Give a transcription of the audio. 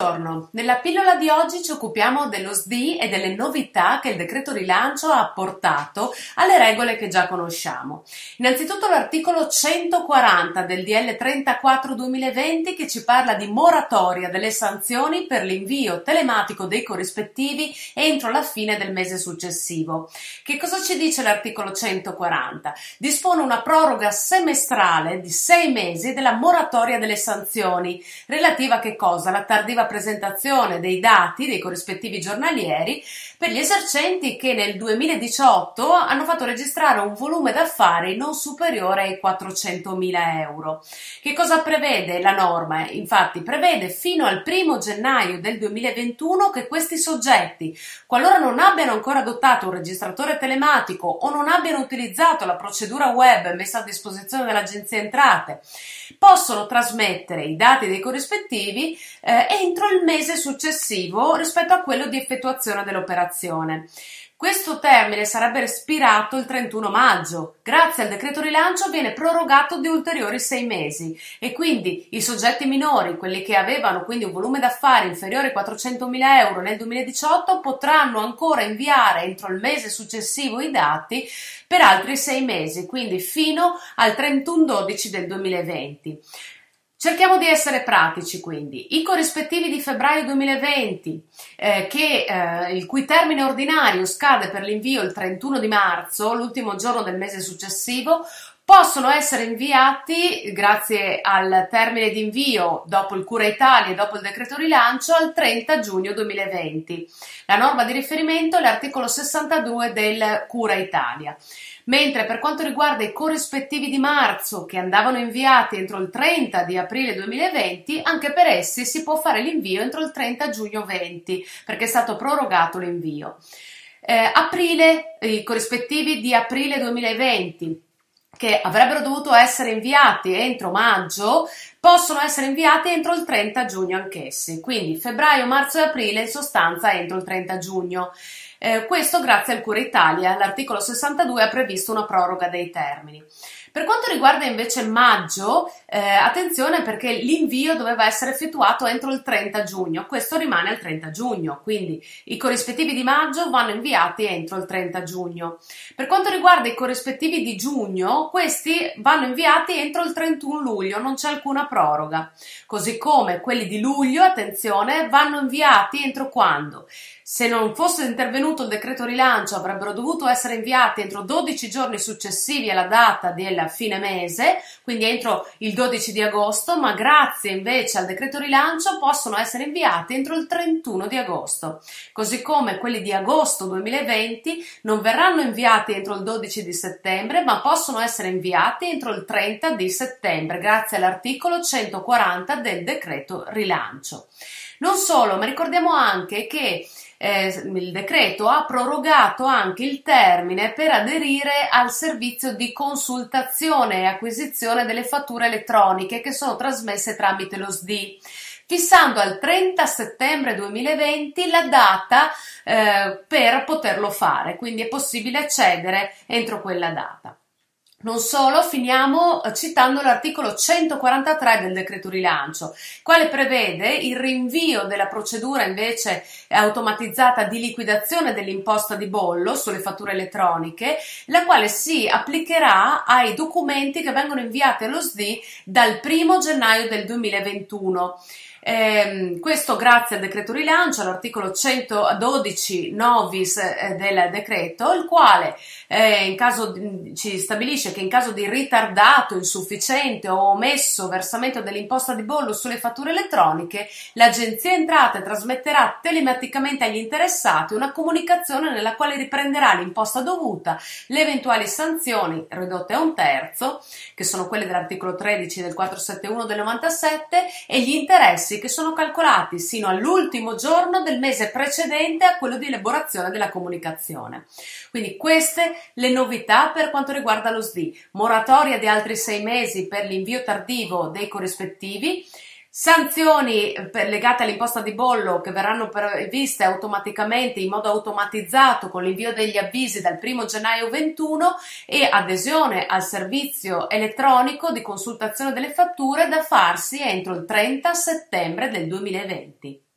Buongiorno, nella pillola di oggi ci occupiamo dello SDI e delle novità che il decreto rilancio ha apportato alle regole che già conosciamo. Innanzitutto l'articolo 140 del DL 34 2020 che ci parla di moratoria delle sanzioni per l'invio telematico dei corrispettivi entro la fine del mese successivo. Che cosa ci dice l'articolo 140? Dispone una proroga semestrale di sei mesi della moratoria delle sanzioni relativa a che cosa? La tardiva presentazione dei dati dei corrispettivi giornalieri per gli esercenti che nel 2018 hanno fatto registrare un volume d'affari non superiore ai 400.000 euro. Che cosa prevede la norma? Infatti prevede fino al 1 gennaio del 2021 che questi soggetti, qualora non abbiano ancora adottato un registratore telematico o non abbiano utilizzato la procedura web messa a disposizione dall'Agenzia Entrate, possono trasmettere i dati dei corrispettivi eh, entro entro il mese successivo rispetto a quello di effettuazione dell'operazione. Questo termine sarebbe espirato il 31 maggio. Grazie al decreto rilancio viene prorogato di ulteriori sei mesi e quindi i soggetti minori, quelli che avevano quindi un volume d'affari inferiore ai 400.000 euro nel 2018, potranno ancora inviare entro il mese successivo i dati per altri sei mesi, quindi fino al 31-12 del 2020. Cerchiamo di essere pratici quindi. I corrispettivi di febbraio 2020, eh, che, eh, il cui termine ordinario scade per l'invio il 31 di marzo, l'ultimo giorno del mese successivo, possono essere inviati grazie al termine di invio dopo il Cura Italia e dopo il decreto rilancio al 30 giugno 2020. La norma di riferimento è l'articolo 62 del Cura Italia mentre per quanto riguarda i corrispettivi di marzo che andavano inviati entro il 30 di aprile 2020, anche per essi si può fare l'invio entro il 30 giugno 20 perché è stato prorogato l'invio. Eh, aprile, i corrispettivi di aprile 2020 che avrebbero dovuto essere inviati entro maggio possono essere inviati entro il 30 giugno anch'essi, quindi febbraio, marzo e aprile in sostanza entro il 30 giugno. Eh, questo grazie al Cura Italia, l'articolo 62 ha previsto una proroga dei termini. Per quanto riguarda invece maggio, eh, attenzione perché l'invio doveva essere effettuato entro il 30 giugno, questo rimane al 30 giugno, quindi i corrispettivi di maggio vanno inviati entro il 30 giugno. Per quanto riguarda i corrispettivi di giugno, questi vanno inviati entro il 31 luglio, non c'è alcuna proroga. Così come quelli di luglio, attenzione, vanno inviati entro quando? Se non fosse intervenuto il decreto rilancio avrebbero dovuto essere inviati entro 12 giorni successivi alla data del fine mese, quindi entro il 12 di agosto, ma grazie invece al decreto rilancio possono essere inviati entro il 31 di agosto. Così come quelli di agosto 2020 non verranno inviati entro il 12 di settembre, ma possono essere inviati entro il 30 di settembre, grazie all'articolo 140 del decreto rilancio. Non solo, ma ricordiamo anche che eh, il decreto ha prorogato anche il termine per aderire al servizio di consultazione e acquisizione delle fatture elettroniche che sono trasmesse tramite lo SDI fissando al 30 settembre 2020 la data eh, per poterlo fare, quindi è possibile accedere entro quella data. Non solo, finiamo eh, citando l'articolo 143 del decreto rilancio, quale prevede il rinvio della procedura invece automatizzata di liquidazione dell'imposta di bollo sulle fatture elettroniche, la quale si applicherà ai documenti che vengono inviati allo SDI dal 1 gennaio del 2021. Eh, questo grazie al decreto rilancio, all'articolo 112 novis eh, del decreto, il quale eh, caso ci stabilisce che in caso di ritardato, insufficiente o omesso versamento dell'imposta di bollo sulle fatture elettroniche, l'Agenzia Entrate trasmetterà telematicamente agli interessati una comunicazione nella quale riprenderà l'imposta dovuta, le eventuali sanzioni ridotte a un terzo, che sono quelle dell'articolo 13 del 471 del 97, e gli interessi interessi che sono calcolati sino all'ultimo giorno del mese precedente a quello di elaborazione della comunicazione. Quindi queste le novità per quanto riguarda lo SDI. Moratoria di altri sei mesi per l'invio tardivo dei corrispettivi Sanzioni legate all'imposta di bollo che verranno previste automaticamente in modo automatizzato con l'invio degli avvisi dal 1 gennaio 21 e adesione al servizio elettronico di consultazione delle fatture da farsi entro il 30 settembre del 2020.